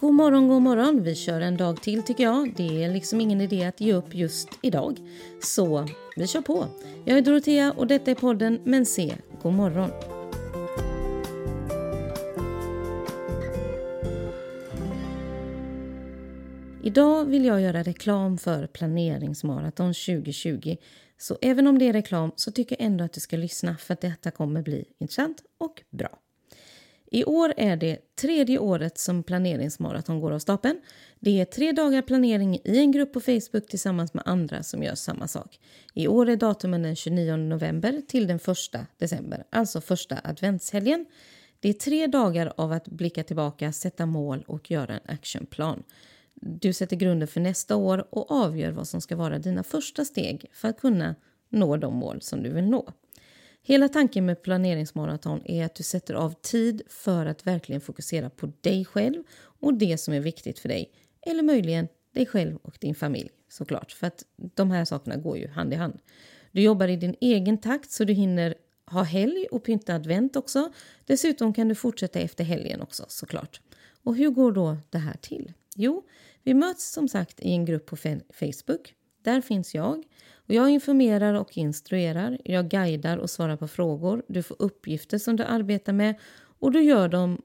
God morgon, god morgon. Vi kör en dag till tycker jag. Det är liksom ingen idé att ge upp just idag. Så vi kör på. Jag är Dorotea och detta är podden Men se, god morgon. Idag vill jag göra reklam för planeringsmaraton 2020. Så även om det är reklam så tycker jag ändå att du ska lyssna för att detta kommer bli intressant och bra. I år är det tredje året som planeringsmaraton går av stapeln. Det är tre dagar planering i en grupp på Facebook tillsammans med andra som gör samma sak. I år är datumen den 29 november till den 1 december, alltså första adventshelgen. Det är tre dagar av att blicka tillbaka, sätta mål och göra en actionplan. Du sätter grunden för nästa år och avgör vad som ska vara dina första steg för att kunna nå de mål som du vill nå. Hela tanken med planeringsmaraton är att du sätter av tid för att verkligen fokusera på dig själv och det som är viktigt för dig. Eller möjligen dig själv och din familj såklart, för att de här sakerna går ju hand i hand. Du jobbar i din egen takt så du hinner ha helg och pynta advent också. Dessutom kan du fortsätta efter helgen också såklart. Och hur går då det här till? Jo, vi möts som sagt i en grupp på Facebook. Där finns jag. Och jag informerar och instruerar, jag guidar och svarar på frågor. Du får uppgifter som du arbetar med och du gör dem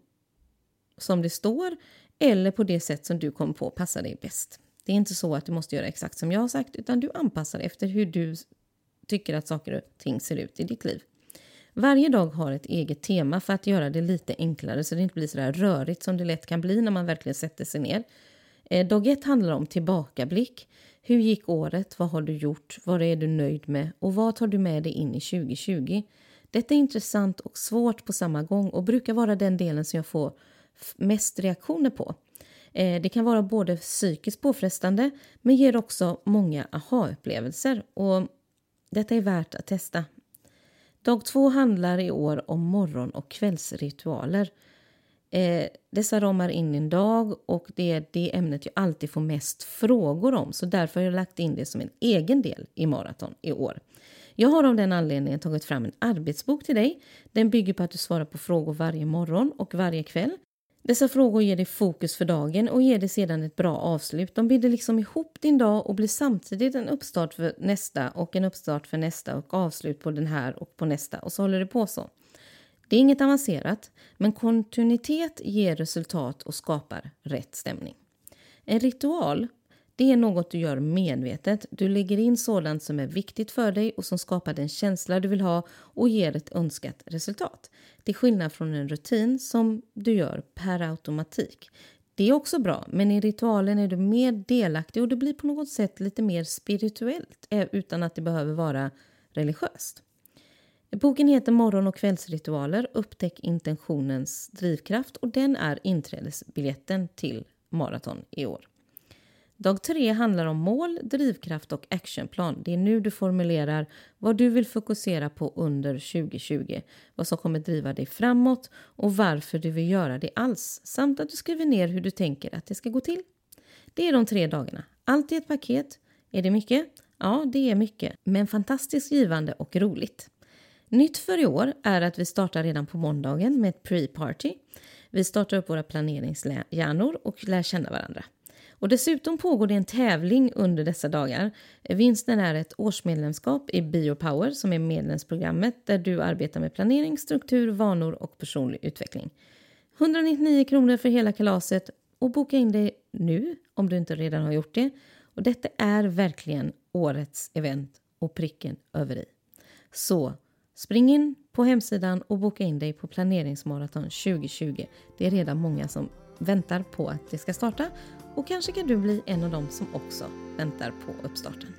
som det står eller på det sätt som du kommer på passar dig bäst. Det är inte så att du måste göra exakt som jag har sagt utan du anpassar efter hur du tycker att saker och ting ser ut i ditt liv. Varje dag har ett eget tema för att göra det lite enklare så det inte blir så där rörigt som det lätt kan bli när man verkligen sätter sig ner. Eh, dag ett handlar om tillbakablick. Hur gick året? Vad har du gjort? Vad är du nöjd med? Och vad tar du med dig in i 2020? Detta är intressant och svårt på samma gång och brukar vara den delen som jag får mest reaktioner på. Eh, det kan vara både psykiskt påfrestande men ger också många aha-upplevelser och detta är värt att testa. Dag två handlar i år om morgon och kvällsritualer. Eh, dessa ramar in en dag och det är det ämnet jag alltid får mest frågor om så därför har jag lagt in det som en egen del i maraton i år. Jag har av den anledningen tagit fram en arbetsbok till dig. Den bygger på att du svarar på frågor varje morgon och varje kväll. Dessa frågor ger dig fokus för dagen och ger dig sedan ett bra avslut. De binder liksom ihop din dag och blir samtidigt en uppstart för nästa och en uppstart för nästa och avslut på den här och på nästa och så håller det på så. Det är inget avancerat, men kontinuitet ger resultat och skapar rätt stämning. En ritual det är något du gör medvetet. Du lägger in sådant som är viktigt för dig och som skapar den känsla du vill ha och ger ett önskat resultat. Till skillnad från en rutin som du gör per automatik. Det är också bra, men i ritualen är du mer delaktig och det blir på något sätt lite mer spirituellt eh, utan att det behöver vara religiöst. Boken heter Morgon och kvällsritualer. Upptäck intentionens drivkraft och den är inträdesbiljetten till maraton i år. Dag tre handlar om mål, drivkraft och actionplan. Det är nu du formulerar vad du vill fokusera på under 2020, vad som kommer driva dig framåt och varför du vill göra det alls, samt att du skriver ner hur du tänker att det ska gå till. Det är de tre dagarna. Allt i ett paket. Är det mycket? Ja, det är mycket, men fantastiskt givande och roligt. Nytt för i år är att vi startar redan på måndagen med ett pre-party. Vi startar upp våra planeringshjärnor och lär känna varandra. Och dessutom pågår det en tävling under dessa dagar. Vinsten är ett årsmedlemskap i Biopower som är medlemsprogrammet där du arbetar med planering, struktur, vanor och personlig utveckling. 199 kronor för hela kalaset och boka in dig nu om du inte redan har gjort det. Och detta är verkligen årets event och pricken över i. Så spring in på hemsidan och boka in dig på planeringsmaraton 2020. Det är redan många som väntar på att det ska starta och kanske kan du bli en av dem som också väntar på uppstarten.